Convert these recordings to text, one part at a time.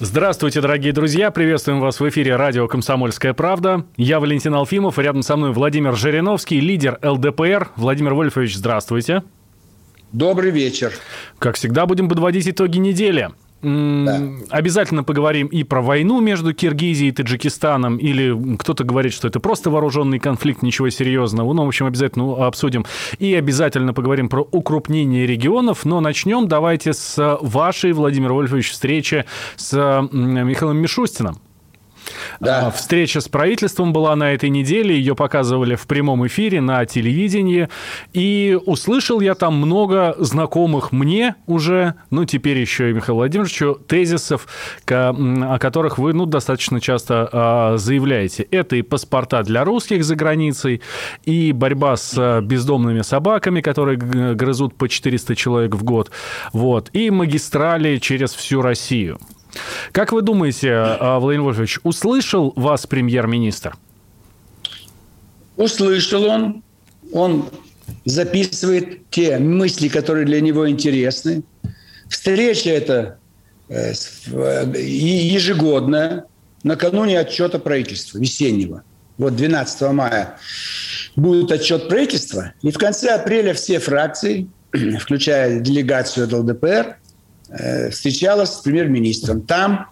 Здравствуйте, дорогие друзья! Приветствуем вас в эфире радио «Комсомольская правда». Я Валентин Алфимов, рядом со мной Владимир Жириновский, лидер ЛДПР. Владимир Вольфович, здравствуйте. Добрый вечер. Как всегда, будем подводить итоги недели. Обязательно поговорим и про войну между Киргизией и Таджикистаном, или кто-то говорит, что это просто вооруженный конфликт, ничего серьезного. Ну, в общем, обязательно обсудим. И обязательно поговорим про укрупнение регионов. Но начнем давайте с вашей, Владимир Вольфович, встречи с Михаилом Мишустиным. Да. А, встреча с правительством была на этой неделе, ее показывали в прямом эфире на телевидении, и услышал я там много знакомых мне уже, ну, теперь еще и Михаилу Владимировичу, тезисов, о которых вы, ну, достаточно часто а, заявляете. Это и паспорта для русских за границей, и борьба с а, бездомными собаками, которые грызут по 400 человек в год, вот, и магистрали через всю Россию. Как вы думаете, а, Владимир Вольфович, услышал вас премьер-министр? Услышал он. Он записывает те мысли, которые для него интересны. Встреча эта э, ежегодная, накануне отчета правительства, весеннего. Вот 12 мая будет отчет правительства. И в конце апреля все фракции, включая делегацию ЛДПР, Э, встречалась с премьер-министром. Там,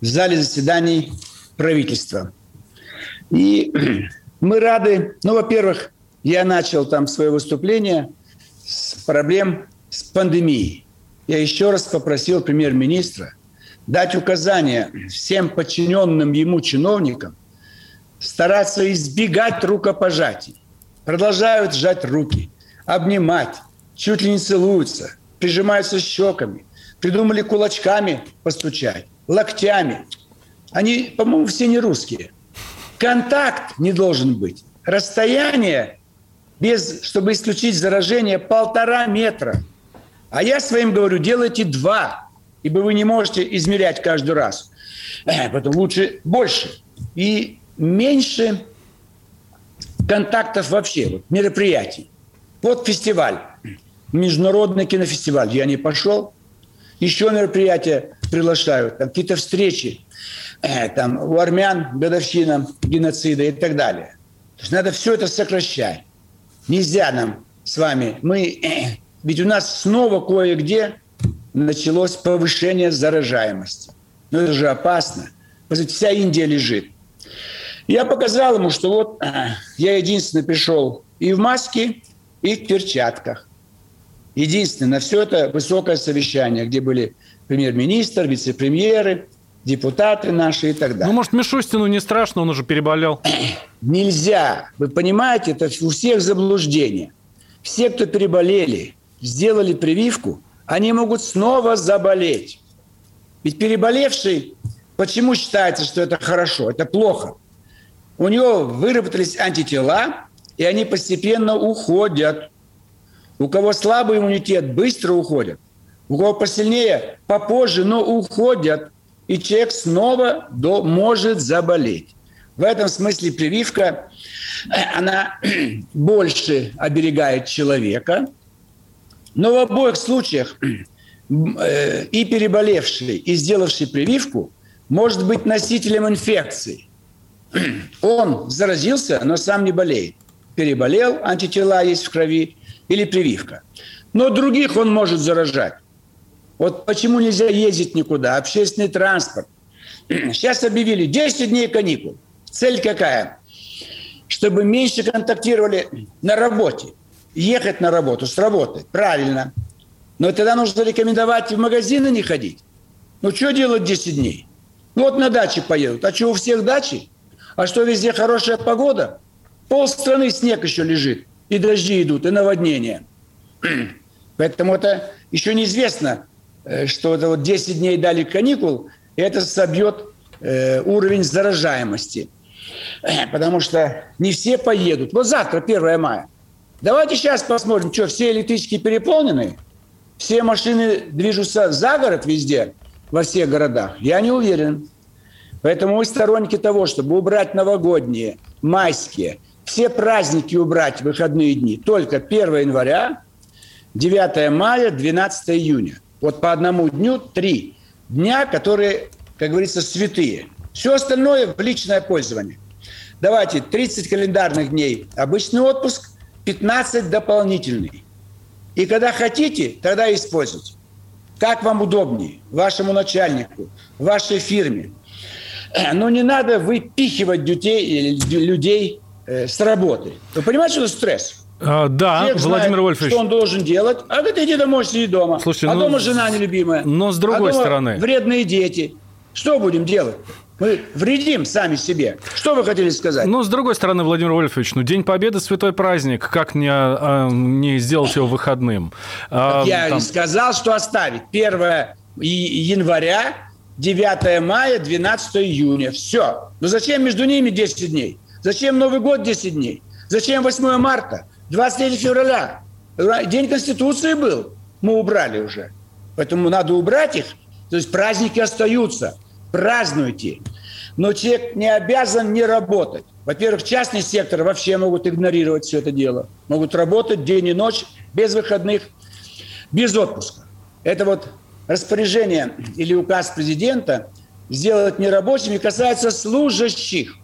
в зале заседаний правительства. И мы рады, ну, во-первых, я начал там свое выступление с проблем с пандемией. Я еще раз попросил премьер-министра дать указания всем подчиненным ему чиновникам стараться избегать рукопожатий. Продолжают сжать руки, обнимать, чуть ли не целуются, прижимаются щеками, Придумали кулачками постучать, локтями. Они, по-моему, все не русские. Контакт не должен быть. Расстояние, без, чтобы исключить заражение, полтора метра. А я своим говорю, делайте два, ибо вы не можете измерять каждый раз. Э, Потом лучше больше. И меньше контактов вообще, вот, мероприятий. Вот фестиваль, международный кинофестиваль. Я не пошел, еще мероприятия приглашают, там какие-то встречи, э, там у армян годовщина геноцида и так далее. То есть надо все это сокращать. Нельзя нам с вами, мы, э, ведь у нас снова кое-где началось повышение заражаемости. Но это же опасно. Посмотрите, вся Индия лежит. Я показал ему, что вот э, я единственный пришел и в маске, и в перчатках. Единственное, на все это высокое совещание, где были премьер-министр, вице-премьеры, депутаты наши и так далее. Ну, может, Мишустину не страшно, он уже переболел. Нельзя. Вы понимаете, это у всех заблуждение. Все, кто переболели, сделали прививку, они могут снова заболеть. Ведь переболевший, почему считается, что это хорошо? Это плохо. У него выработались антитела, и они постепенно уходят. У кого слабый иммунитет, быстро уходят. У кого посильнее, попозже, но уходят. И человек снова до, может заболеть. В этом смысле прививка, она больше оберегает человека. Но в обоих случаях э, и переболевший, и сделавший прививку может быть носителем инфекции. Он заразился, но сам не болеет. Переболел, антитела есть в крови, или прививка. Но других он может заражать. Вот почему нельзя ездить никуда? Общественный транспорт. Сейчас объявили 10 дней каникул. Цель какая? Чтобы меньше контактировали на работе. Ехать на работу с работы. Правильно. Но тогда нужно рекомендовать в магазины не ходить. Ну, что делать 10 дней? Ну, вот на даче поедут. А что, у всех дачи? А что, везде хорошая погода? Пол страны снег еще лежит и дожди идут, и наводнения. Поэтому это еще неизвестно, э, что это вот 10 дней дали каникул, это собьет э, уровень заражаемости. Потому что не все поедут. Вот завтра, 1 мая. Давайте сейчас посмотрим, что все электрички переполнены, все машины движутся за город везде, во всех городах. Я не уверен. Поэтому мы сторонники того, чтобы убрать новогодние, майские, все праздники убрать выходные дни. Только 1 января, 9 мая, 12 июня. Вот по одному дню три дня, которые, как говорится, святые. Все остальное в личное пользование. Давайте 30 календарных дней обычный отпуск, 15 дополнительный. И когда хотите, тогда используйте. Как вам удобнее, вашему начальнику, вашей фирме. Но не надо выпихивать детей, людей э, с работы. Вы понимаете, что это стресс? А, да, Человек Владимир знает, Вольфович. Что он должен делать? А говорит, иди домой, сиди дома. Слушайте, а ну, дома жена нелюбимая. Но с другой а дома стороны. Вредные дети. Что будем делать? Мы вредим сами себе. Что вы хотели сказать? Ну, с другой стороны, Владимир Вольфович, ну, День Победы – святой праздник. Как не, а, не сделать его выходным? А, я там... сказал, что оставить. 1 января, 9 мая, 12 июня. Все. Но зачем между ними 10 дней? Зачем Новый год 10 дней? Зачем 8 марта? 23 февраля. День Конституции был. Мы убрали уже. Поэтому надо убрать их. То есть праздники остаются. Празднуйте. Но человек не обязан не работать. Во-первых, частный сектор вообще могут игнорировать все это дело. Могут работать день и ночь, без выходных, без отпуска. Это вот распоряжение или указ президента сделать нерабочими касается служащих.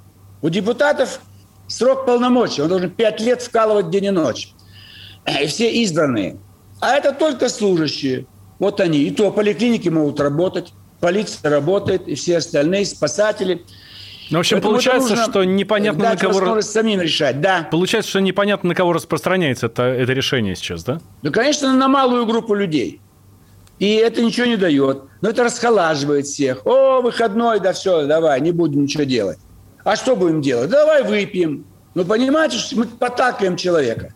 У депутатов срок полномочий. Он должен пять лет вкалывать день и ночь. И все избранные. А это только служащие. Вот они. И то поликлиники могут работать, полиция работает, и все остальные, спасатели. Ну, в общем, Поэтому получается, что непонятно на кого... самим решать, да. Получается, что непонятно на кого распространяется это, это решение сейчас, да? Ну, конечно, на малую группу людей. И это ничего не дает. Но это расхолаживает всех. О, выходной, да все, давай, не будем ничего делать. А что будем делать? Давай выпьем. Ну, понимаете, что мы потакаем человека.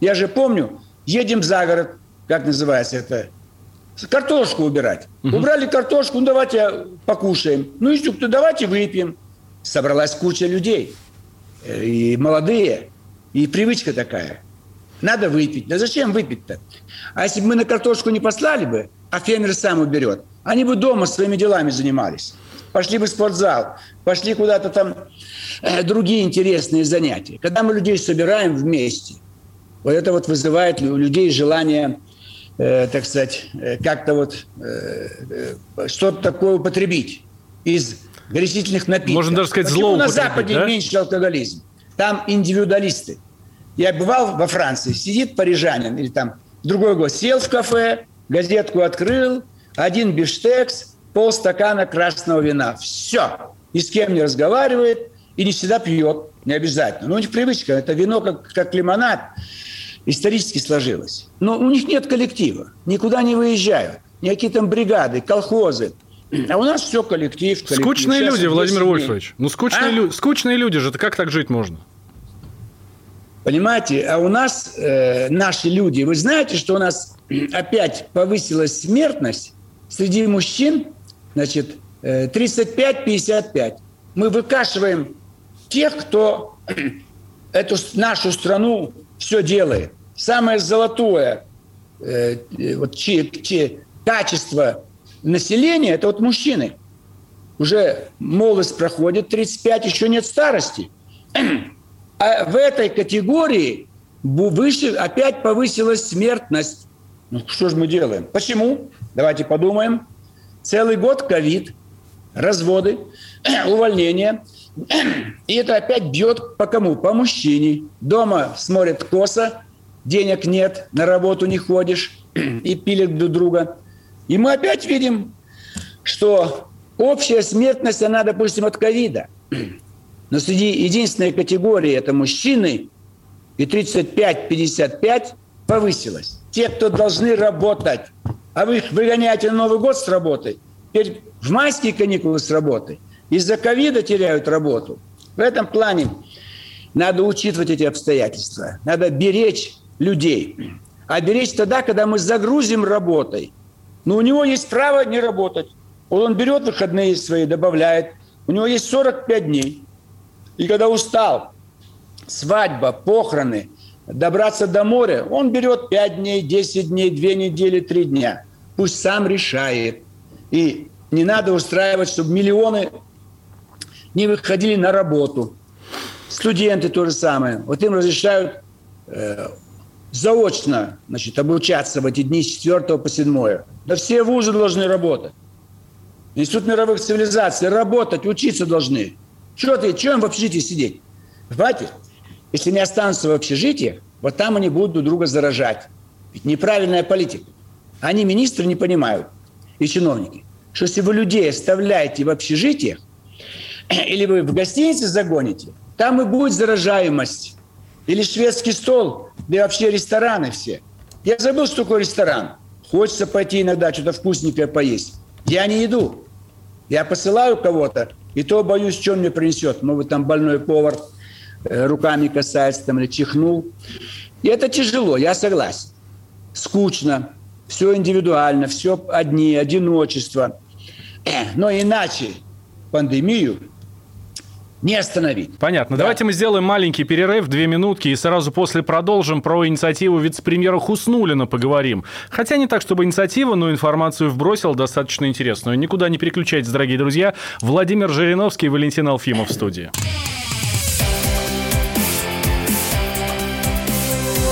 Я же помню, едем за город, как называется это, картошку убирать. Угу. Убрали картошку, ну давайте покушаем. Ну и что, давайте выпьем. Собралась куча людей. Э, и молодые. И привычка такая. Надо выпить. Да зачем выпить-то? А если бы мы на картошку не послали бы, а фермер сам уберет, они бы дома своими делами занимались пошли бы в спортзал, пошли куда-то там э, другие интересные занятия. Когда мы людей собираем вместе, вот это вот вызывает у людей желание, э, так сказать, э, как-то вот э, э, что-то такое употребить из горячительных напитков. Можно даже сказать, Почему на Западе да? меньше алкоголизм? Там индивидуалисты. Я бывал во Франции, сидит парижанин или там другой гость, сел в кафе, газетку открыл, один биштекс, полстакана красного вина. Все. Ни с кем не разговаривает и не всегда пьет. Не обязательно. Но у них привычка. Это вино как, как лимонад. Исторически сложилось. Но у них нет коллектива. Никуда не выезжают. Никакие там бригады, колхозы. А у нас все коллектив. коллектив. Скучные Сейчас люди, Владимир Вольфович. Ну, скучные, а? лю- скучные люди же. Как так жить можно? Понимаете, а у нас э, наши люди, вы знаете, что у нас опять повысилась смертность среди мужчин значит, 35-55. Э, Мы выкашиваем тех, кто эту нашу страну все делает. Самое золотое э, вот, чи, чи, качество населения – это вот мужчины. Уже молодость проходит, 35, еще нет старости. А в этой категории выше, опять повысилась смертность. Ну, что же мы делаем? Почему? Давайте подумаем. Целый год ковид, разводы, увольнения. И это опять бьет по кому? По мужчине. Дома смотрят косо, денег нет, на работу не ходишь и пилят друг друга. И мы опять видим, что общая смертность, она, допустим, от ковида. Но среди единственной категории это мужчины и 35-55 повысилась. Те, кто должны работать, а вы их выгоняете на Новый год с работы, теперь в майские каникулы с работы, из-за ковида теряют работу. В этом плане надо учитывать эти обстоятельства. Надо беречь людей. А беречь тогда, когда мы загрузим работой. Но у него есть право не работать. Он берет выходные свои, добавляет. У него есть 45 дней. И когда устал, свадьба, похороны, добраться до моря, он берет 5 дней, 10 дней, 2 недели, 3 дня. Пусть сам решает. И не надо устраивать, чтобы миллионы не выходили на работу. Студенты то же самое. Вот им разрешают э, заочно значит, обучаться в эти дни с 4 по 7. Да все вузы должны работать. Институт мировых цивилизаций, работать, учиться должны. Что ты, что им в общежитии сидеть? Понимаете? Если не останутся в общежитии, вот там они будут друг друга заражать. Ведь неправильная политика. Они министры не понимают, и чиновники, что если вы людей оставляете в общежитиях, или вы в гостинице загоните, там и будет заражаемость. Или шведский стол, да и вообще рестораны все. Я забыл, что такое ресторан. Хочется пойти иногда что-то вкусненькое поесть. Я не иду. Я посылаю кого-то, и то боюсь, что мне принесет. Может, там больной повар руками касается там, или чихнул. И это тяжело, я согласен. Скучно, все индивидуально, все одни, одиночество. Э, но иначе пандемию не остановить. Понятно. Да. Давайте мы сделаем маленький перерыв, две минутки, и сразу после продолжим про инициативу вице-премьера Хуснулина поговорим. Хотя не так, чтобы инициатива, но информацию вбросил достаточно интересную. Никуда не переключайтесь, дорогие друзья. Владимир Жириновский и Валентин Алфимов в студии.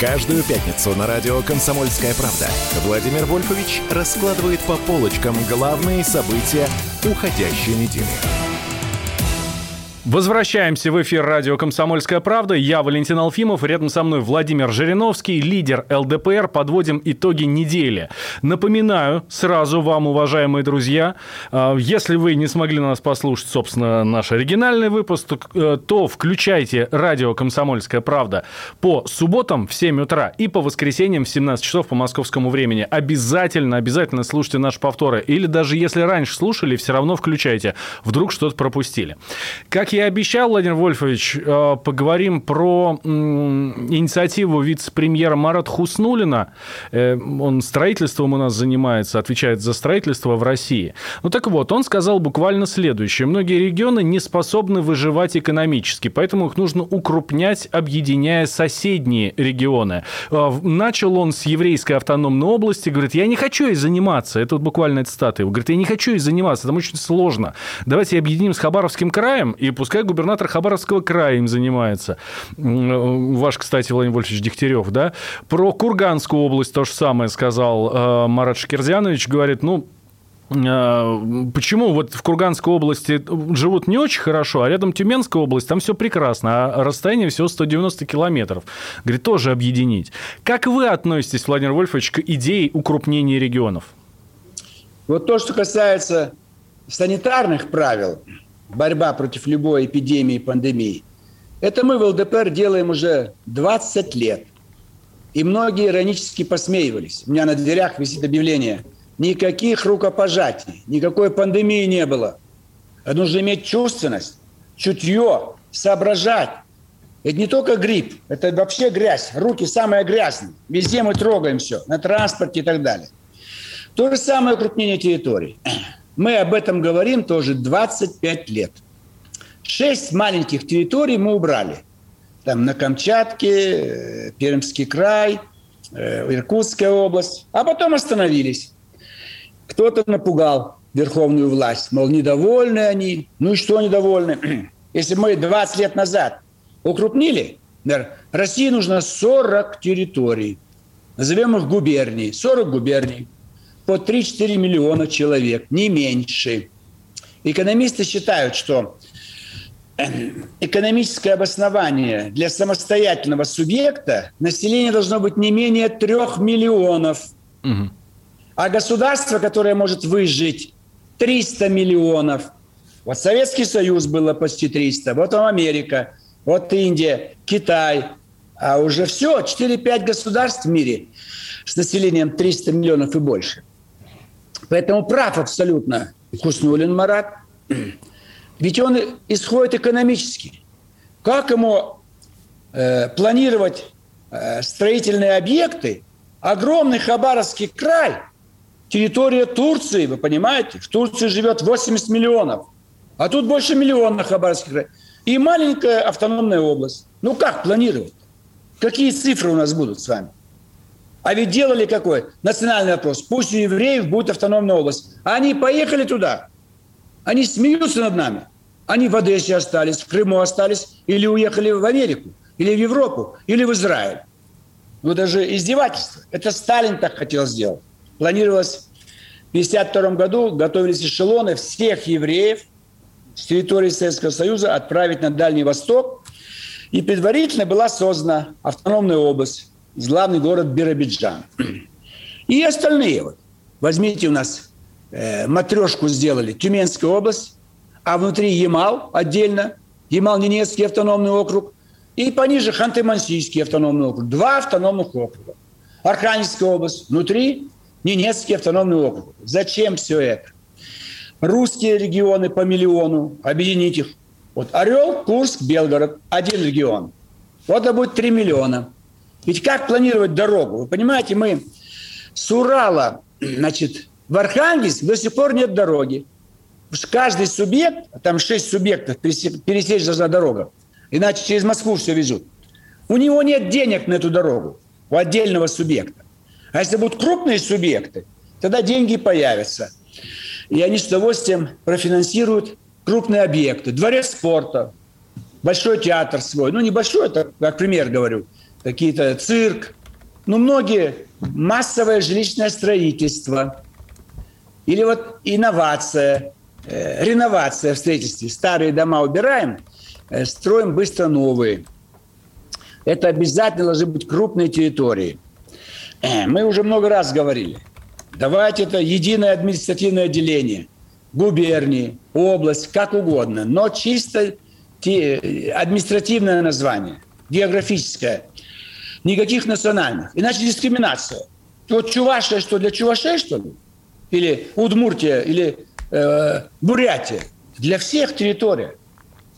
Каждую пятницу на радио «Комсомольская правда» Владимир Вольфович раскладывает по полочкам главные события уходящей недели. Возвращаемся в эфир радио «Комсомольская правда». Я Валентин Алфимов, рядом со мной Владимир Жириновский, лидер ЛДПР. Подводим итоги недели. Напоминаю сразу вам, уважаемые друзья, а, если вы не смогли нас послушать, собственно, наш оригинальный выпуск, э, то включайте радио «Комсомольская правда» по субботам в 7 утра и по воскресеньям в 17 часов по московскому времени. Обязательно, обязательно слушайте наши повторы. Или даже если раньше слушали, все равно включайте. Вдруг что-то пропустили. Как я обещал, Владимир Вольфович, э, поговорим про инициативу вице-премьера Марат Хуснулина. Э, он строительством у нас занимается, отвечает за строительство в России. Ну так вот, он сказал буквально следующее. Многие регионы не способны выживать экономически, поэтому их нужно укрупнять, объединяя соседние регионы. Э, начал он с еврейской автономной области, говорит, я не хочу ей заниматься. Это вот буквально цитата его. Говорит, я не хочу ей заниматься, там очень сложно. Давайте объединим с Хабаровским краем и пускай губернатор Хабаровского края им занимается. Ваш, кстати, Владимир Вольфович Дегтярев, да? Про Курганскую область то же самое сказал э, Марат Шкерзянович. Говорит, ну, э, Почему вот в Курганской области живут не очень хорошо, а рядом Тюменская область, там все прекрасно, а расстояние всего 190 километров. Говорит, тоже объединить. Как вы относитесь, Владимир Вольфович, к идее укрупнения регионов? Вот то, что касается санитарных правил, борьба против любой эпидемии, пандемии. Это мы в ЛДПР делаем уже 20 лет. И многие иронически посмеивались. У меня на дверях висит объявление. Никаких рукопожатий, никакой пандемии не было. Нужно иметь чувственность, чутье, соображать. Это не только грипп, это вообще грязь. Руки самые грязные. Везде мы трогаем все, на транспорте и так далее. То же самое укрупнение территорий. Мы об этом говорим тоже 25 лет. Шесть маленьких территорий мы убрали. Там на Камчатке, э, Пермский край, э, Иркутская область. А потом остановились. Кто-то напугал верховную власть. Мол, недовольны они. Ну и что недовольны? Если мы 20 лет назад укрупнили. Например, России нужно 40 территорий. Назовем их губернии. 40 губерний. По 3-4 миллиона человек, не меньше. Экономисты считают, что экономическое обоснование для самостоятельного субъекта население должно быть не менее трех миллионов. Мгм. А государство, которое может выжить 300 миллионов. Вот Советский Союз было почти 300, вот вам Америка, вот Индия, Китай. А уже все, 4-5 государств в мире с населением 300 миллионов и больше. Поэтому прав абсолютно Хуснулин Марат. Ведь он исходит экономически. Как ему э, планировать э, строительные объекты? Огромный Хабаровский край, территория Турции, вы понимаете? В Турции живет 80 миллионов, а тут больше миллиона Хабаровский край. И маленькая автономная область. Ну как планировать? Какие цифры у нас будут с вами? А ведь делали какой? Национальный вопрос. Пусть у евреев будет автономная область. А они поехали туда. Они смеются над нами. Они в Одессе остались, в Крыму остались, или уехали в Америку, или в Европу, или в Израиль. Ну, даже издевательство. Это Сталин так хотел сделать. Планировалось в 1952 году, готовились эшелоны всех евреев с территории Советского Союза отправить на Дальний Восток. И предварительно была создана автономная область, главный город Биробиджан. И остальные. Вот. Возьмите у нас э, матрешку сделали, Тюменская область, а внутри Ямал отдельно, Ямал-Ненецкий автономный округ, и пониже Ханты-Мансийский автономный округ. Два автономных округа. Архангельская область, внутри Ненецкий автономный округ. Зачем все это? Русские регионы по миллиону, объединить их. Вот Орел, Курск, Белгород, один регион. Вот это будет 3 миллиона. Ведь как планировать дорогу? Вы понимаете, мы с Урала, значит, в Архангельск до сих пор нет дороги. Каждый субъект, там 6 субъектов, пересе- пересечь должна дорога, иначе через Москву все везут. У него нет денег на эту дорогу, у отдельного субъекта. А если будут крупные субъекты, тогда деньги появятся. И они с удовольствием профинансируют крупные объекты. Дворец спорта, большой театр свой. Ну, небольшой, это как пример говорю. Какие-то цирк. Ну, многие. Массовое жилищное строительство. Или вот инновация, э, реновация в строительстве. Старые дома убираем, э, строим быстро новые. Это обязательно должны быть крупные территории. Э, Мы уже много раз говорили. Давайте это единое административное отделение. Губернии, область, как угодно. Но чисто те- административное название, географическое. Никаких национальных. Иначе дискриминация. Вот Чувашия, что для Чувашей, что ли? Или Удмуртия, или э, Бурятия. Для всех территорий.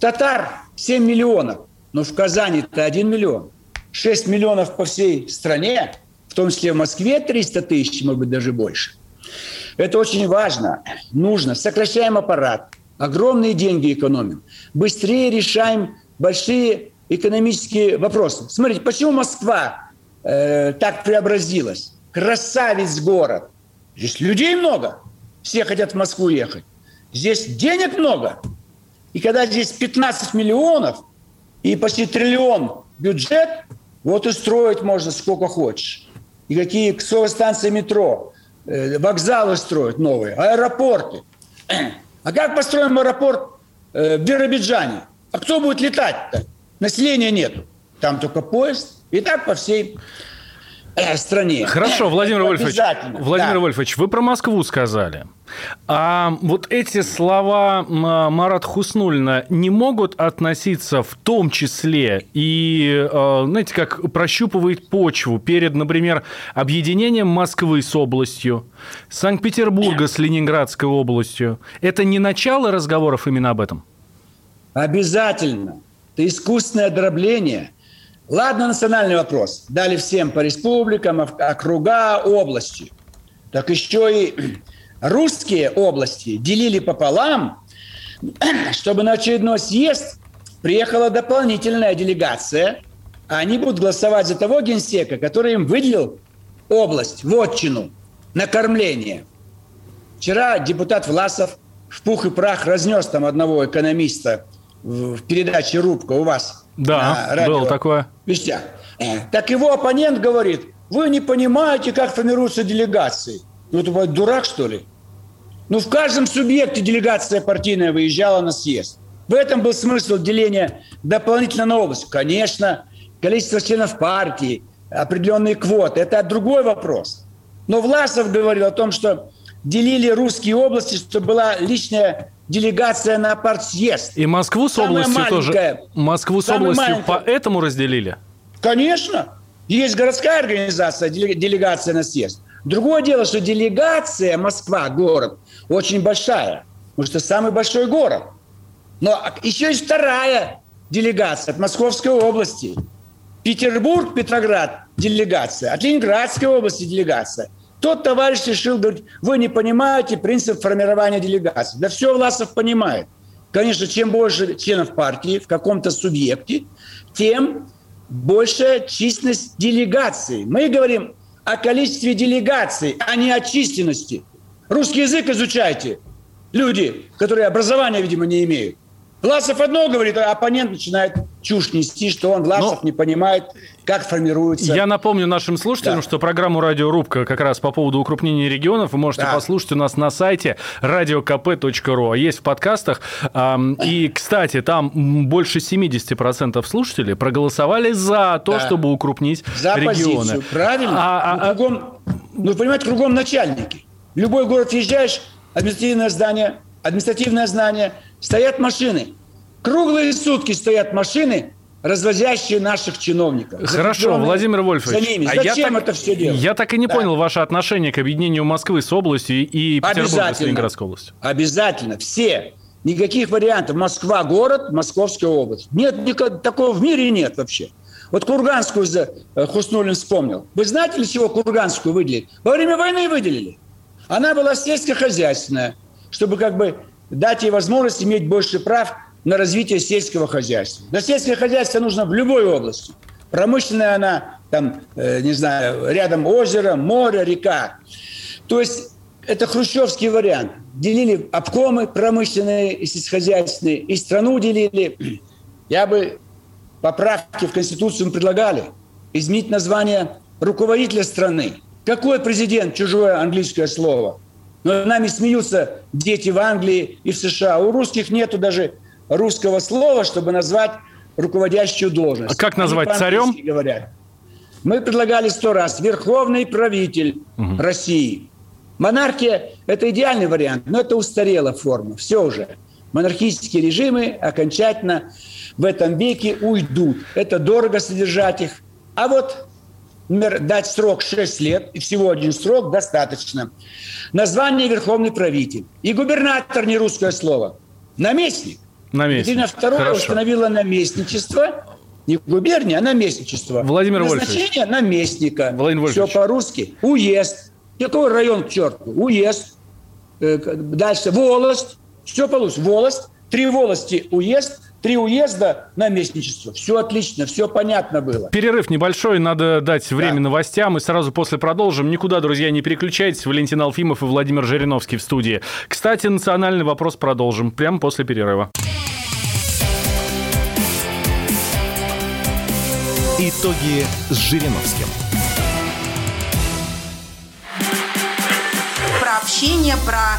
Татар 7 миллионов, но в Казани-то 1 миллион. 6 миллионов по всей стране, в том числе в Москве 300 тысяч, может быть, даже больше. Это очень важно, нужно. Сокращаем аппарат, огромные деньги экономим, быстрее решаем большие экономические вопросы. Смотрите, почему Москва э, так преобразилась? Красавец город. Здесь людей много, все хотят в Москву ехать. Здесь денег много. И когда здесь 15 миллионов и почти триллион бюджет, вот и строить можно сколько хочешь. И какие ксовые станции метро, э, вокзалы строят новые, аэропорты. А как построим аэропорт э, в Биробиджане? А кто будет летать-то? Населения нету. Там только поезд. И так по всей э, стране. Хорошо, Владимир Это Вольфович, Владимир да. Вольфович, вы про Москву сказали. А вот эти слова м, Марат Хуснулина не могут относиться в том числе и, э, знаете, как прощупывает почву перед, например, объединением Москвы с областью, Санкт-Петербурга с Ленинградской областью. Это не начало разговоров именно об этом? Обязательно. Это искусственное дробление. Ладно, национальный вопрос. Дали всем по республикам, ок- округа, области. Так еще и русские области делили пополам, чтобы на очередной съезд приехала дополнительная делегация. а Они будут голосовать за того генсека, который им выделил область, вотчину, на кормление. Вчера депутат Власов в пух и прах разнес там одного экономиста в передаче «Рубка» у вас Да, на радио было такое. вестях. Э, Так его оппонент говорит, вы не понимаете, как формируются делегации. Ну, бывает дурак, что ли? Ну, в каждом субъекте делегация партийная выезжала на съезд. В этом был смысл деления дополнительно на область. Конечно, количество членов партии, определенные квоты – это другой вопрос. Но Власов говорил о том, что делили русские области, чтобы была личная делегация на партсъезд. И Москву с Самая областью тоже. маленькая. Москву с областью маленькая. поэтому разделили. Конечно. Есть городская организация, деле- делегация на съезд. Другое дело, что делегация Москва, город, очень большая. Потому что самый большой город. Но еще есть вторая делегация от Московской области. Петербург, Петроград делегация. От Ленинградской области делегация. Тот товарищ решил, говорит, вы не понимаете принцип формирования делегации. Да все Власов понимает. Конечно, чем больше членов партии в каком-то субъекте, тем большая численность делегаций. Мы говорим о количестве делегаций, а не о численности. Русский язык изучайте. Люди, которые образования, видимо, не имеют. Власов одно говорит, а оппонент начинает чушь нести, что он, Власов, Ну, не понимает, как формируется. Я напомню нашим слушателям, Да. что программу «Радиорубка» как раз по поводу укрупнения регионов вы можете Да. послушать у нас на сайте radiokp.ru. А Есть в подкастах. И, кстати, там больше 70% слушателей проголосовали за то, Да. чтобы укрупнить За регионы. позицию, правильно? А- а- ну, а- кругом, ну, понимаете, кругом начальники. В любой город въезжаешь, административное здание, административное здание, стоят машины. Круглые сутки стоят машины, развозящие наших чиновников. Хорошо, Владимир Вольфович. За ними. а я Зачем так- это все делать? Я так и не Да. понял ваше отношение к объединению Москвы с областью и Петербурга с. Ленинградской областью. Обязательно. Все. Никаких вариантов. Москва – город, Московская область. Нет, никак- такого в мире нет вообще. Вот Курганскую э, Хуснулин вспомнил. Вы знаете, для чего Курганскую выделили? Во время войны выделили. Она была сельскохозяйственная, чтобы как бы дать ей возможность иметь больше прав на развитие сельского хозяйства. На сельское хозяйство нужно в любой области. Промышленная она, там, э, не знаю, рядом озеро, море, река. То есть это хрущевский вариант. Делили обкомы промышленные и сельскохозяйственные, и страну делили. Я бы поправки в Конституцию предлагали. Изменить название руководителя страны. Какой президент? Чужое английское слово. Но нами смеются дети в Англии и в США. У русских нету даже русского слова, чтобы назвать руководящую должность. А как Они назвать, по-английски говорят. Мы предлагали сто раз. Верховный правитель России. Монархия – это идеальный вариант, но это устарела форма. Все уже. Монархические режимы окончательно в этом веке уйдут. Это дорого содержать их. А вот, например, дать срок 6 лет, и всего один срок достаточно. Название «Верховный правитель». И губернатор – не русское слово. Наместник. Наместник. Екатерина II Хорошо. установила наместничество, не губерния, а наместничество. Владимир Вольфович. Назначение наместника. Владимир Все Вольфович. по-русски. Уезд. Какой район к черту? Уезд. Э, Дальше волость. Все получится. Волость. Три волости уезд. Три уезда наместничество. Все отлично, все понятно было. Перерыв небольшой, надо дать время Да. новостям, и сразу после продолжим. Никуда, друзья, не переключайтесь. Валентин Алфимов и Владимир Жириновский в студии. Кстати, национальный вопрос продолжим прямо после перерыва. Итоги с Жириновским. про общение, про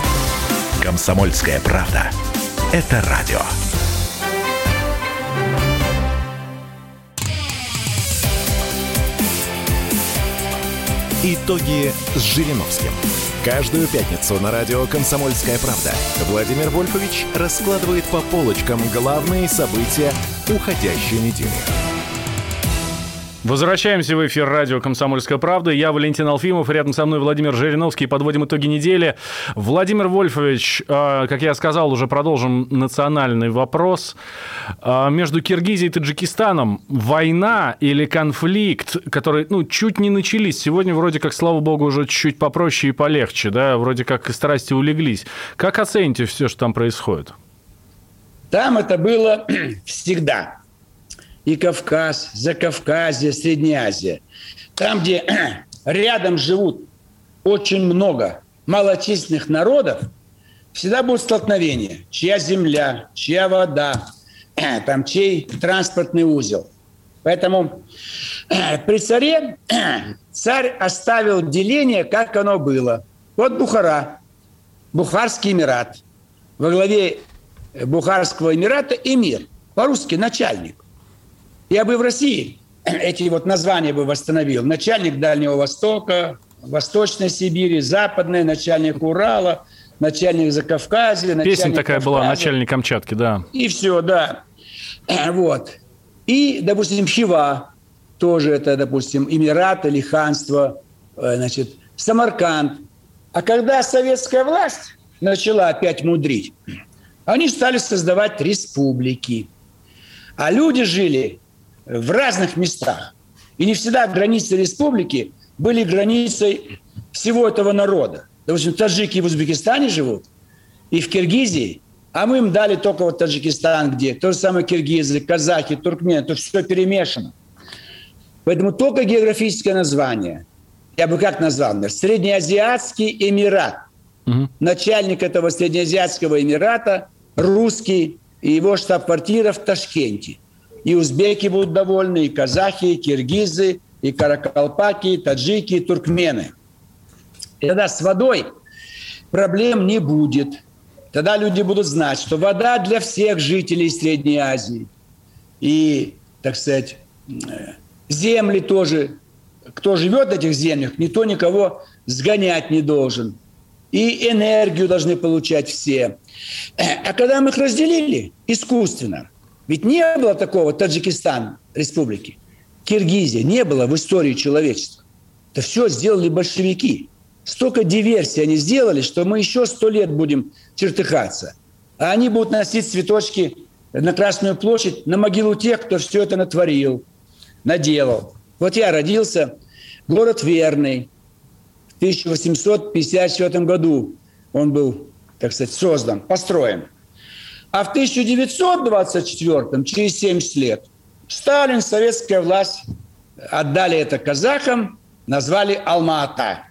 Комсомольская правда. Это радио. Итоги с Жириновским. Каждую пятницу на радио «Комсомольская правда» Владимир Вольфович раскладывает по полочкам главные события уходящей недели. Возвращаемся в эфир радио «Комсомольская правда». Я Валентин Алфимов, рядом со мной Владимир Жириновский. Подводим итоги недели. Владимир Вольфович, э, как я сказал, уже продолжим национальный вопрос. Э, между Киргизией и Таджикистаном война или конфликт, который ну, чуть не начались. Сегодня вроде как, слава богу, уже чуть-чуть попроще и полегче. Да? Вроде как и страсти улеглись. Как оцените все, что там происходит? Там это было всегда и Кавказ, Закавказье, Средняя Азия. Там, где рядом живут очень много малочисленных народов, всегда будут столкновения. Чья земля, чья вода, там чей транспортный узел. Поэтому при царе царь оставил деление, как оно было. Вот Бухара, Бухарский Эмират. Во главе Бухарского Эмирата эмир, по-русски начальник. Я бы в России эти вот названия бы восстановил. Начальник Дальнего Востока, Восточной Сибири, Западной, начальник Урала, начальник Закавказья. Начальник Песня такая Кавказа. была, начальник Камчатки, да. И все, да. Вот. И, допустим, Хива, тоже это, допустим, Эмират или ханство, э, значит, Самарканд. А когда советская власть начала опять мудрить, они стали создавать республики. А люди жили в разных местах. И не всегда границы республики были границей всего этого народа. Допустим, таджики в Узбекистане живут, и в Киргизии, а мы им дали только вот Таджикистан, где то же самое киргизы, казахи, туркмены, то все перемешано. Поэтому только географическое название. Я бы как назвал? Например, Среднеазиатский Эмират. Угу. Начальник этого Среднеазиатского Эмирата русский, и его штаб-квартира в Ташкенте. И узбеки будут довольны, и казахи, и киргизы, и каракалпаки, и таджики, и туркмены. И тогда с водой проблем не будет. Тогда люди будут знать, что вода для всех жителей Средней Азии. И, так сказать, земли тоже. Кто живет в этих землях, никто никого сгонять не должен. И энергию должны получать все. А когда мы их разделили искусственно, ведь не было такого Таджикистан, республики, Киргизия, не было в истории человечества. Это все сделали большевики. Столько диверсий они сделали, что мы еще сто лет будем чертыхаться. А они будут носить цветочки на Красную площадь, на могилу тех, кто все это натворил, наделал. Вот я родился, город Верный, в 1854 году он был, так сказать, создан, построен. А в 1924, через 70 лет, Сталин, советская власть отдали это казахам, назвали Алма-Ата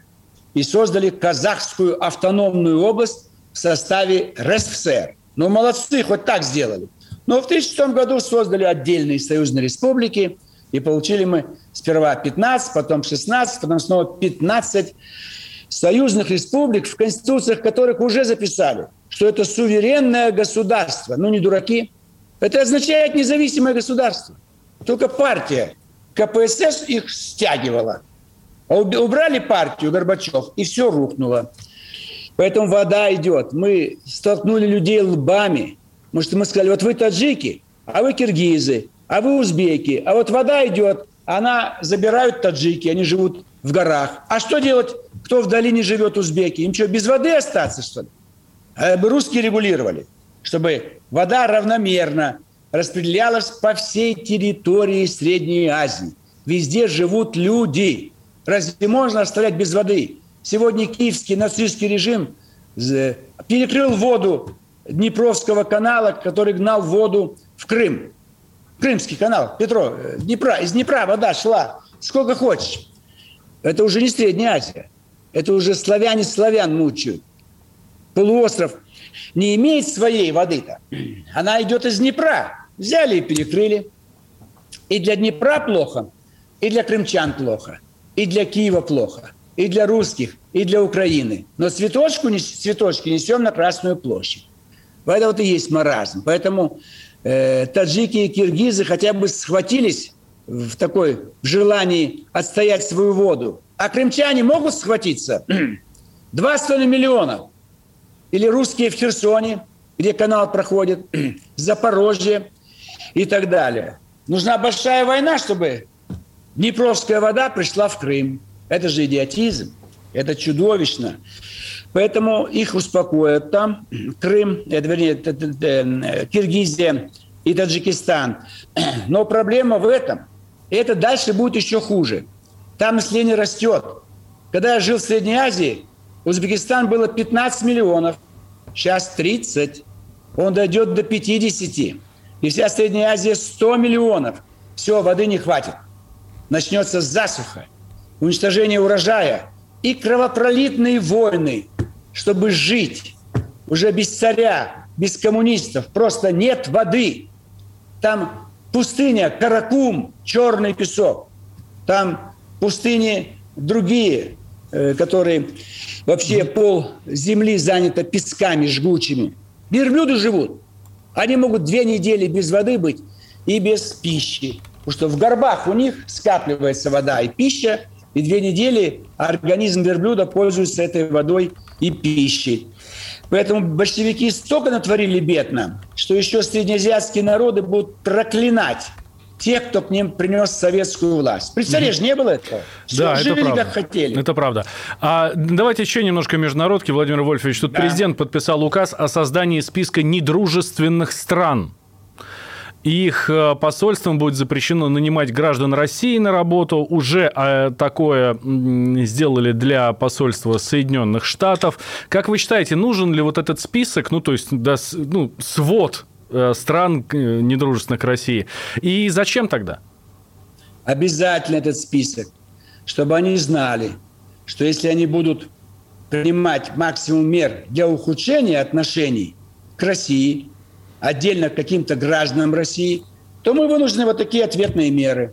и создали казахскую автономную область в составе РСФСР. Ну, молодцы, хоть так сделали. Но в 1906 году создали отдельные союзные республики, и получили мы сперва 15, потом 16, потом снова 15 союзных республик, в конституциях которых уже записали – что это суверенное государство. Ну, не дураки. Это означает независимое государство. Только партия КПСС их стягивала. А убрали партию Горбачев, и все рухнуло. Поэтому вода идет. Мы столкнули людей лбами. Потому что мы сказали, вот вы таджики, а вы киргизы, а вы узбеки. А вот вода идет, она забирают таджики, они живут в горах. А что делать, кто в долине живет, узбеки? Им что, без воды остаться, что ли? Э, русские регулировали, чтобы вода равномерно распределялась по всей территории Средней Азии. Везде живут люди. Разве можно оставлять без воды? Сегодня киевский нацистский режим перекрыл воду Днепровского канала, который гнал воду в Крым. Крымский канал, Петро, э, Днепра, из Днепра вода шла сколько хочешь. Это уже не Средняя Азия. Это уже славяне славян мучают полуостров не имеет своей воды-то. Она идет из Днепра. Взяли и перекрыли. И для Днепра плохо, и для крымчан плохо, и для Киева плохо, и для русских, и для Украины. Но цветочку, цветочки несем на Красную площадь. Это вот и есть маразм. Поэтому э, таджики и киргизы хотя бы схватились в такой в желании отстоять свою воду. А крымчане могут схватиться? Два с миллиона или русские в Херсоне, где канал проходит, Запорожье и так далее. Нужна большая война, чтобы Днепровская вода пришла в Крым. Это же идиотизм. Это чудовищно. Поэтому их успокоят там. Крым, это, вернее, это, Киргизия и Таджикистан. Но проблема в этом. Это дальше будет еще хуже. Там население растет. Когда я жил в Средней Азии, Узбекистан было 15 миллионов. Сейчас 30. Он дойдет до 50. И вся Средняя Азия 100 миллионов. Все, воды не хватит. Начнется засуха, уничтожение урожая и кровопролитные войны, чтобы жить уже без царя, без коммунистов. Просто нет воды. Там пустыня, Каракум, черный песок. Там пустыни другие, которые вообще пол земли занято песками жгучими. Верблюды живут. Они могут две недели без воды быть и без пищи. Потому что в горбах у них скапливается вода и пища, и две недели организм верблюда пользуется этой водой и пищей. Поэтому большевики столько натворили бед нам, что еще среднеазиатские народы будут проклинать тех, кто к ним принес советскую власть. Царе же не было этого. Все Да, жили это правда. как хотели. Это правда. А давайте еще немножко международки, Владимир Вольфович. Тут Да. президент подписал указ о создании списка недружественных стран. Их э, посольством будет запрещено нанимать граждан России на работу. Уже э, такое сделали для посольства Соединенных Штатов. Как вы считаете, нужен ли вот этот список, ну, то есть, да, ну, свод стран э, недружественных к России? И зачем тогда? обязательно этот список, чтобы они знали, что если они будут принимать максимум мер для ухудшения отношений к России, отдельно к каким-то гражданам России, то мы вынуждены вот такие ответные меры.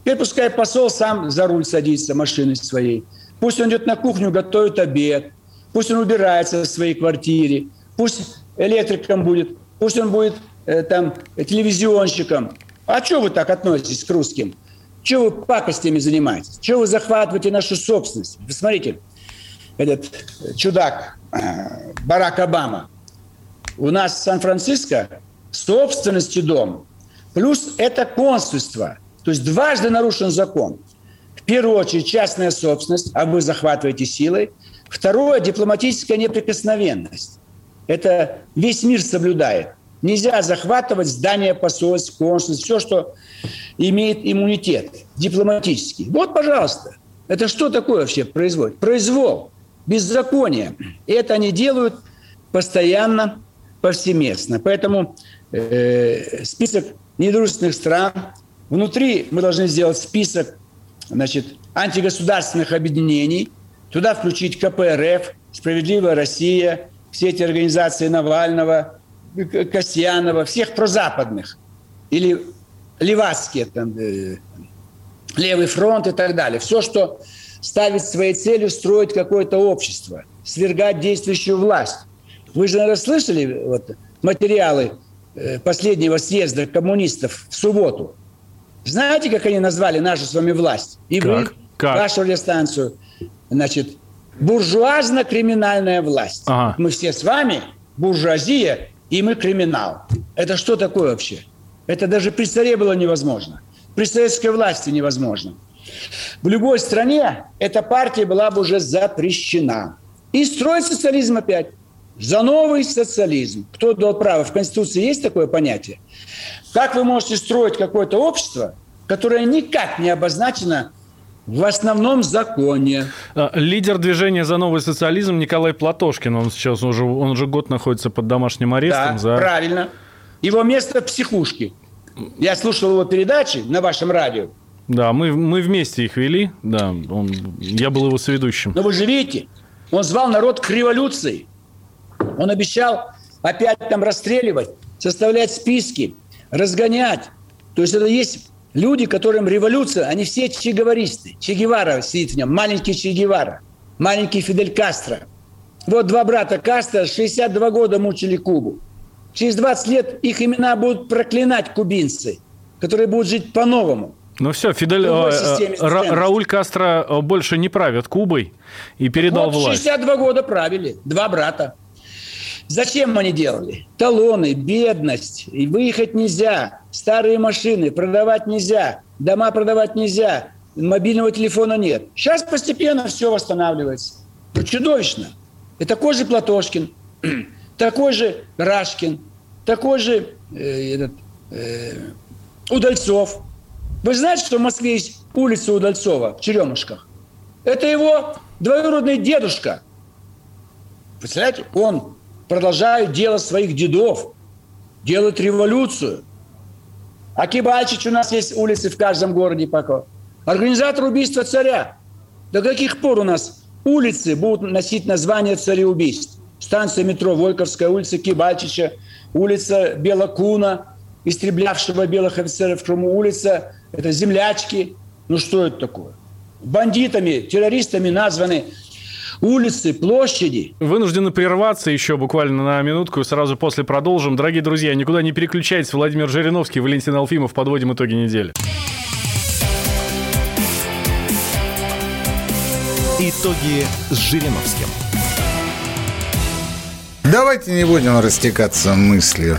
Теперь пускай посол сам за руль садится машины своей. Пусть он идет на кухню, готовит обед. Пусть он убирается в своей квартире. Пусть электриком будет. Пусть он будет э, там телевизионщиком. А что вы так относитесь к русским? Чего вы пакостями занимаетесь? Чего вы захватываете нашу собственность? Вы смотрите, этот чудак э, Барак Обама. У нас в Сан-Франциско собственности дом. Плюс это консульство. То есть дважды нарушен закон. В первую очередь частная собственность, а вы захватываете силой. Второе – дипломатическая неприкосновенность. Это весь мир соблюдает. Нельзя захватывать здание посольств, консульств, все, что имеет иммунитет дипломатический. Вот, пожалуйста. Это что такое вообще производит? Произвол, беззаконие. И это они делают постоянно, повсеместно. Поэтому э, список недружественных стран. Внутри мы должны сделать список значит, антигосударственных объединений. Туда включить КПРФ, «Справедливая Россия», все эти организации Навального, Касьянова, всех прозападных. Или левацкие, там, э, Левый фронт и так далее. Все, что ставит своей целью строить какое-то общество, свергать действующую власть. Вы же, наверное, слышали вот, материалы э, последнего съезда коммунистов в субботу. Знаете, как они назвали нашу с вами власть? И вы, Как? Как? вашу радиостанцию. Значит, буржуазно-криминальная власть. Ага. Мы все с вами буржуазия, и мы криминал. Это что такое вообще? Это даже при царе было невозможно. При советской власти невозможно. В любой стране эта партия была бы уже запрещена. И строить социализм опять. За новый социализм. Кто дал право? В Конституции есть такое понятие? Как вы можете строить какое-то общество, которое никак не обозначено в основном законе? А, Лидер движения за новый социализм Николай Платошкин. Он сейчас уже, он уже год находится под домашним арестом. Да, за... правильно. Его место в психушке. Я слушал его передачи на вашем радио. Да, мы, мы вместе их вели. Да, он, я был его соведущим. Но вы же видите, он звал народ к революции. Он обещал опять там расстреливать, составлять списки, разгонять. То есть это есть люди, которым революция, они все чегеваристы. Че Гевара сидит в нем, маленький Че Гевара, маленький Фидель Кастро. Вот два брата Кастро 62 года мучили Кубу. Через 20 лет их имена будут проклинать кубинцы, которые будут жить по-новому. Ну все, Фидель, э, э, Ра-. Рауль Кастро э, больше не правит Кубой и передал вот власть. 62 года правили, два брата. Зачем они делали? Талоны, бедность, и выехать нельзя, старые машины продавать нельзя, дома продавать нельзя, мобильного телефона нет. Сейчас постепенно все восстанавливается. Ну, чудовищно. И такой же Платошкин, такой же Рашкин, такой же э, этот, э, Удальцов. Вы знаете, что в Москве есть улица Удальцова в Черемушках? Это его двоюродный дедушка. Представляете, он продолжает дело своих дедов, делает революцию. А Кибальчич у нас есть улицы в каждом городе пока. Организатор убийства царя. До каких пор у нас улицы будут носить название цареубийств? Станция метро Войковская, улица Кибальчича, улица Белокуна, истреблявшего белых офицеров в Крыму, улица это землячки. Ну что это такое? Бандитами, террористами названы улицы, площади. Вынуждены прерваться еще буквально на минутку, сразу после продолжим. Дорогие друзья, никуда не переключайтесь. Владимир Жириновский, Валентин Алфимов. Подводим итоги недели. Итоги с Жириновским. Давайте не будем растекаться мыслью.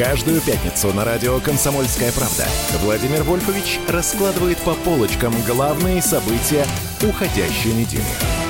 Каждую пятницу на радио «Комсомольская правда» Владимир Вольфович раскладывает по полочкам главные события уходящей недели.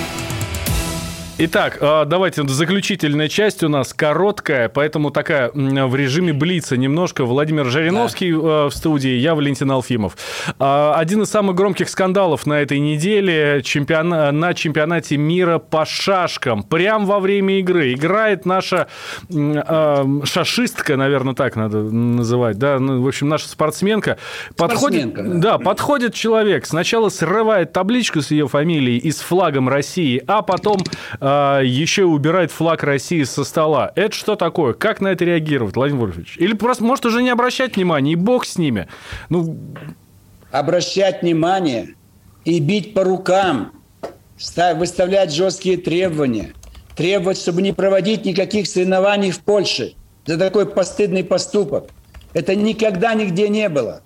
Итак, а, давайте заключительная часть у нас короткая, поэтому такая в режиме блица немножко. Владимир Жириновский да. в студии, я Валентин Алфимов. А, один из самых громких скандалов на этой неделе чемпион... на чемпионате мира по шашкам. Прям во время игры играет наша а, шашистка, наверное, так надо называть, да, ну, в общем, наша спортсменка. Подходит, да. да, подходит человек, сначала срывает табличку с ее фамилией и с флагом России, а потом а, еще и убирает флаг России со стола. Это что такое? Как на это реагировать, Владимир Вольфович? Или просто может уже не обращать внимания, и бог с ними. Ну... Обращать внимание и бить по рукам, выставлять жесткие требования, требовать, чтобы не проводить никаких соревнований в Польше за такой постыдный поступок. Это никогда нигде не было.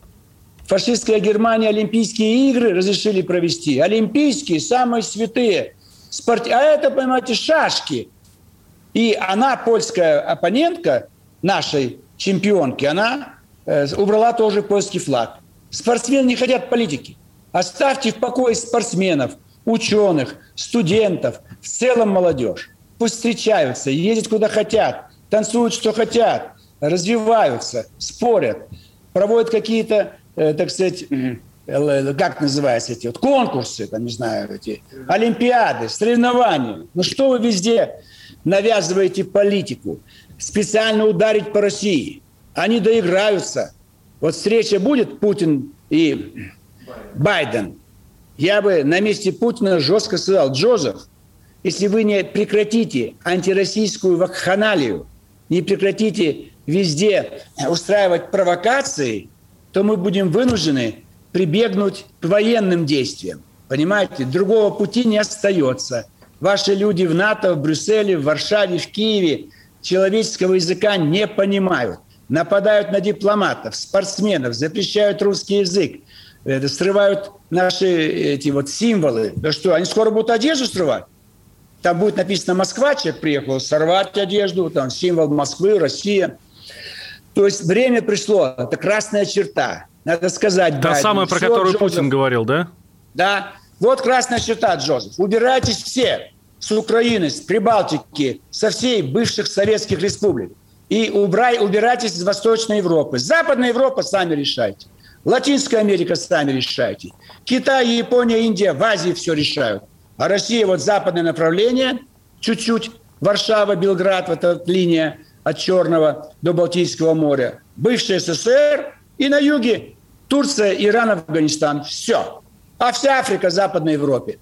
Фашистская Германия Олимпийские игры разрешили провести. Олимпийские, самые святые – спорт... А это, понимаете, шашки. И она, польская оппонентка нашей чемпионки, она э, убрала тоже польский флаг. Спортсмены не хотят политики. Оставьте в покое спортсменов, ученых, студентов, в целом молодежь. Пусть встречаются, ездят куда хотят, танцуют, что хотят, развиваются, спорят, проводят какие-то, э, так сказать, как называются эти вот конкурсы, там, не знаю, эти олимпиады, соревнования. Ну что вы везде навязываете политику? Специально ударить по России. Они доиграются. Вот встреча будет Путин и Байден. Я бы на месте Путина жестко сказал, Джозеф, если вы не прекратите антироссийскую вакханалию, не прекратите везде устраивать провокации, то мы будем вынуждены прибегнуть к военным действиям. Понимаете, другого пути не остается. Ваши люди в НАТО, в Брюсселе, в Варшаве, в Киеве человеческого языка не понимают. Нападают на дипломатов, спортсменов, запрещают русский язык, это, срывают наши эти вот символы. Да что, они скоро будут одежду срывать? Там будет написано «Москва», человек приехал, сорвать одежду, там символ Москвы, Россия. То есть время пришло, это красная черта. Надо сказать. Та Байдену, самая, про которую Джозеф, Путин говорил, да? Да. Вот красная черта, Джозеф. Убирайтесь все с Украины, с Прибалтики, со всей бывших советских республик. И убрай, убирайтесь из Восточной Европы. Западная Европа сами решайте. Латинская Америка сами решайте. Китай, Япония, Индия в Азии все решают. А Россия вот западное направление, чуть-чуть, Варшава, Белград, вот эта линия от Черного до Балтийского моря. Бывший СССР и на юге Турция, Иран, Афганистан. Все. А вся Африка, Западной Европе.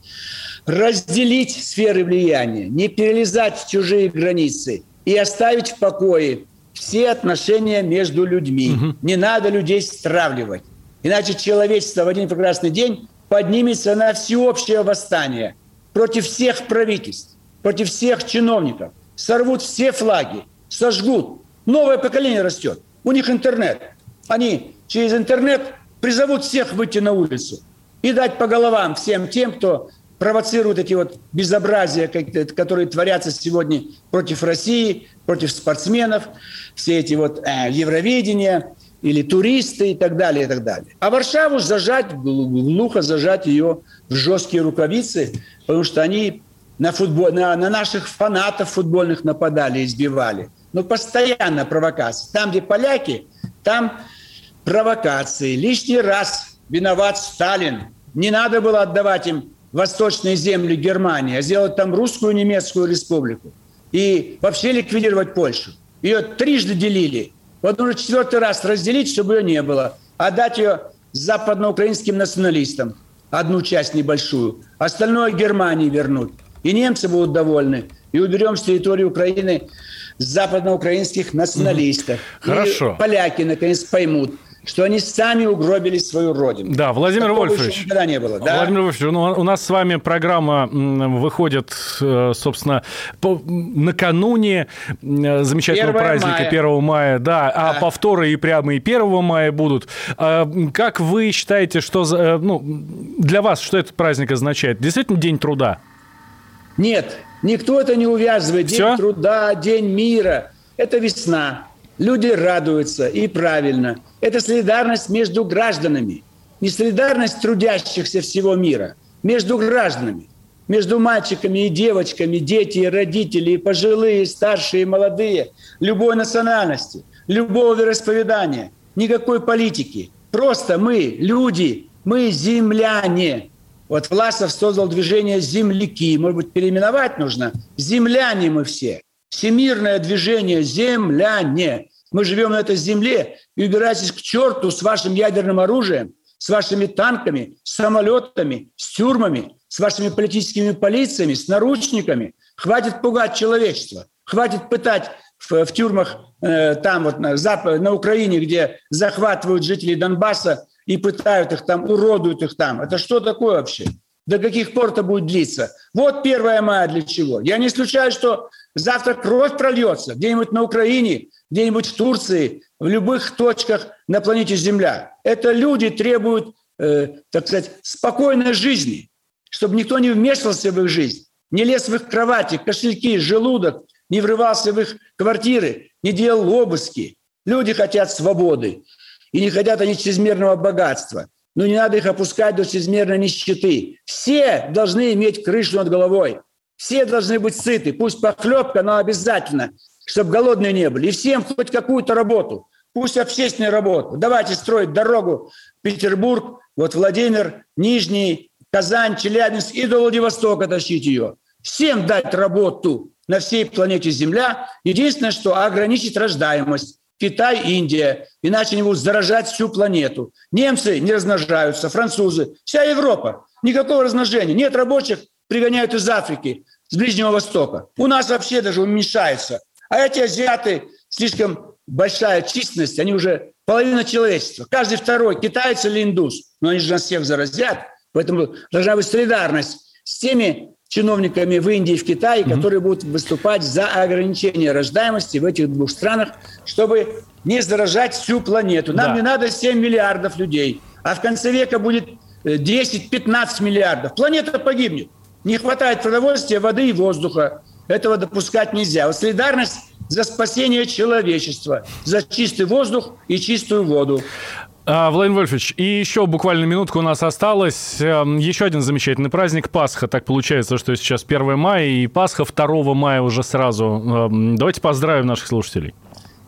Разделить сферы влияния, не перелезать в чужие границы и оставить в покое все отношения между людьми. Угу. Не надо людей стравливать. Иначе человечество в один прекрасный день поднимется на всеобщее восстание против всех правительств, против всех чиновников. Сорвут все флаги, сожгут. Новое поколение растет. У них интернет. Они через интернет призовут всех выйти на улицу и дать по головам всем тем, кто провоцирует эти вот безобразия, которые творятся сегодня против России, против спортсменов, все эти вот э, Евровидения или туристы и так далее, и так далее. А Варшаву зажать, глухо зажать ее в жесткие рукавицы, потому что они на, футбол, на, на наших фанатов футбольных нападали, избивали. Но постоянно провокации. Там, где поляки, там провокации. Лишний раз виноват Сталин. Не надо было отдавать им восточные земли Германии, а сделать там русскую немецкую республику. И вообще ликвидировать Польшу. Ее трижды делили. Вот нужно четвертый раз разделить, чтобы ее не было. А дать ее западноукраинским националистам. Одну часть небольшую. Остальное Германии вернуть. И немцы будут довольны. И уберем с территории Украины западноукраинских националистов. Хорошо. И поляки наконец поймут, что они сами угробили свою родину. Да, Владимир Такого Вольфович. никогда не было. Да? Владимир Вольфович, ну, у нас с вами программа выходит, э, собственно, по, накануне э, замечательного 1 праздника мая. 1 мая, да, а Да. повторы и прямо и 1 мая будут. А, Как вы считаете, что за, э, ну, для вас что этот праздник означает? Действительно День труда? Нет, никто это не увязывает. День Всё? труда, день мира. Это весна. Люди радуются, и правильно. Это солидарность между гражданами. Не солидарность трудящихся всего мира. Между гражданами. Между мальчиками и девочками, дети и родители, и пожилые, и старшие, и молодые. Любой национальности, любого вероисповедания. Никакой политики. Просто мы, люди, мы земляне. Вот Власов создал движение «Земляки». Может быть, переименовать нужно? Земляне мы все. Всемирное движение «Земляне». Мы живем на этой земле и убирайтесь к черту с вашим ядерным оружием, с вашими танками, самолетами, с тюрьмами, с вашими политическими полициями, с наручниками. Хватит пугать человечество. Хватит пытать в, в тюрьмах э, там вот на, Зап- на Украине, где захватывают жителей Донбасса и пытают их там, уродуют их там. Это что такое вообще? До каких пор это будет длиться? Вот 1 мая для чего. Я не исключаю, что завтра кровь прольется где-нибудь на Украине, где-нибудь в Турции, в любых точках на планете Земля. Это люди требуют, э, так сказать, спокойной жизни, чтобы никто не вмешивался в их жизнь, не лез в их кровати, кошельки, желудок, не врывался в их квартиры, не делал обыски. Люди хотят свободы. И не хотят они чрезмерного богатства. Но не надо их опускать до чрезмерной нищеты. Все должны иметь крышу над головой. Все должны быть сыты. Пусть похлебка, но обязательно, чтобы голодные не были. И всем хоть какую-то работу. Пусть общественную работу. Давайте строить дорогу Петербург, вот Владимир, Нижний, Казань, Челябинск и до Владивостока тащить ее. Всем дать работу на всей планете Земля. Единственное, что ограничить рождаемость. Китай, Индия. Иначе они будут заражать всю планету. Немцы не размножаются, французы, вся Европа. Никакого размножения. Нет рабочих, пригоняют из Африки, с Ближнего Востока. У нас вообще даже уменьшается. А эти азиаты, слишком большая численность, они уже половина человечества. Каждый второй китаец или индус. Но они же нас всех заразят. Поэтому должна быть солидарность с теми чиновниками в Индии и в Китае, которые будут выступать за ограничение рождаемости в этих двух странах, чтобы не заражать всю планету. Нам Да. не надо 7 миллиардов людей, а в конце века будет э, 10-15 миллиардов. Планета погибнет. Не хватает продовольствия, воды и воздуха. Этого допускать нельзя. Вот солидарность за спасение человечества, за чистый воздух и чистую воду. А, Владимир Вольфович, и еще буквально минутка у нас осталась. Эм, Еще один замечательный праздник Пасха. Так получается, что сейчас 1 мая и Пасха 2 мая уже сразу. Эм, Давайте поздравим наших слушателей.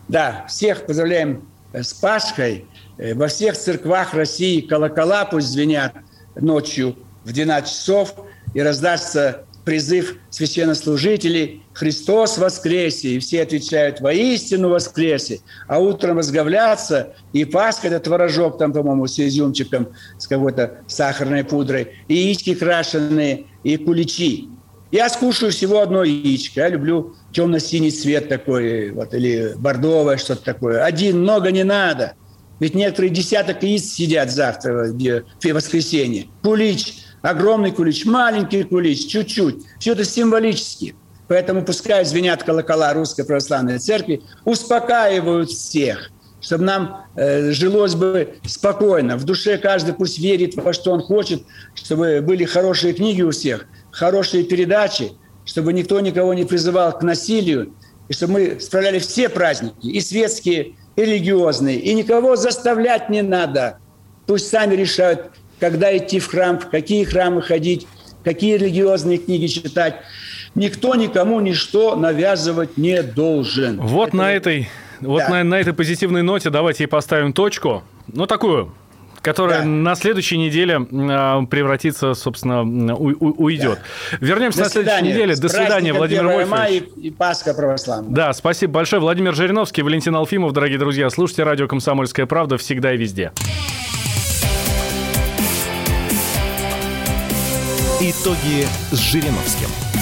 Да, всех поздравляем э, с Пасхой. Э, Во всех церквах России колокола пусть звенят ночью в 12 часов. И раздастся призыв священнослужителей «Христос воскресе!» И все отвечают «Воистину воскресе!» А утром разговляться, и Пасха, это творожок там, по-моему, с изюмчиком, с какой-то сахарной пудрой, и яички крашеные, и куличи. Я скушаю всего одно яичко. Я люблю темно-синий цвет такой, вот, или бордовое что-то такое. Один, много не надо. Ведь некоторые десяток яиц сидят завтра, в воскресенье. Кулич, огромный кулич, маленький кулич, чуть-чуть. Все это символически. Поэтому пускай звенят колокола Русской Православной Церкви, успокаивают всех, чтобы нам э, жилось бы спокойно. В душе каждый пусть верит во что он хочет, чтобы были хорошие книги у всех, хорошие передачи, чтобы никто никого не призывал к насилию, и чтобы мы справляли все праздники, и светские, и религиозные, и никого заставлять не надо. Пусть сами решают, когда идти в храм, в какие храмы ходить, какие религиозные книги читать. Никто никому ничто навязывать не должен. Вот Это... на этой вот да. на, на этой позитивной ноте давайте и поставим точку. Ну, такую, которая да. на следующей неделе э, превратится, собственно, у, у, уйдет. Да. Вернемся До на следующей неделе. До свидания, Владимир Вольфович. И, и Пасха православная. Да, спасибо большое. Владимир Жириновский, Валентин Алфимов, дорогие друзья. Слушайте радио «Комсомольская правда» всегда и везде. Итоги с Жириновским.